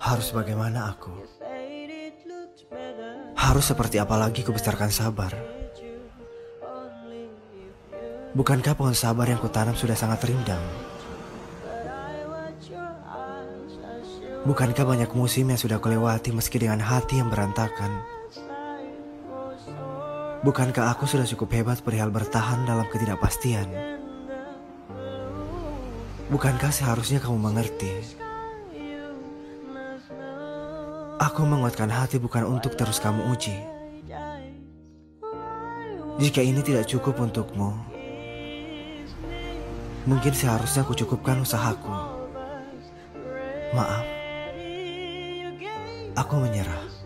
Harus bagaimana aku? Harus seperti apa lagi kubesarkan sabar? Bukankah pohon sabar yang kutanam sudah sangat rindang? Bukankah banyak musim yang sudah kulewati meski dengan hati yang berantakan? Bukankah aku sudah cukup hebat perihal bertahan dalam ketidakpastian? Bukankah seharusnya kamu mengerti? Aku menguatkan hati bukan untuk terus kamu uji. Jika ini tidak cukup untukmu, mungkin seharusnya aku cukupkan usahaku. Maaf, aku menyerah.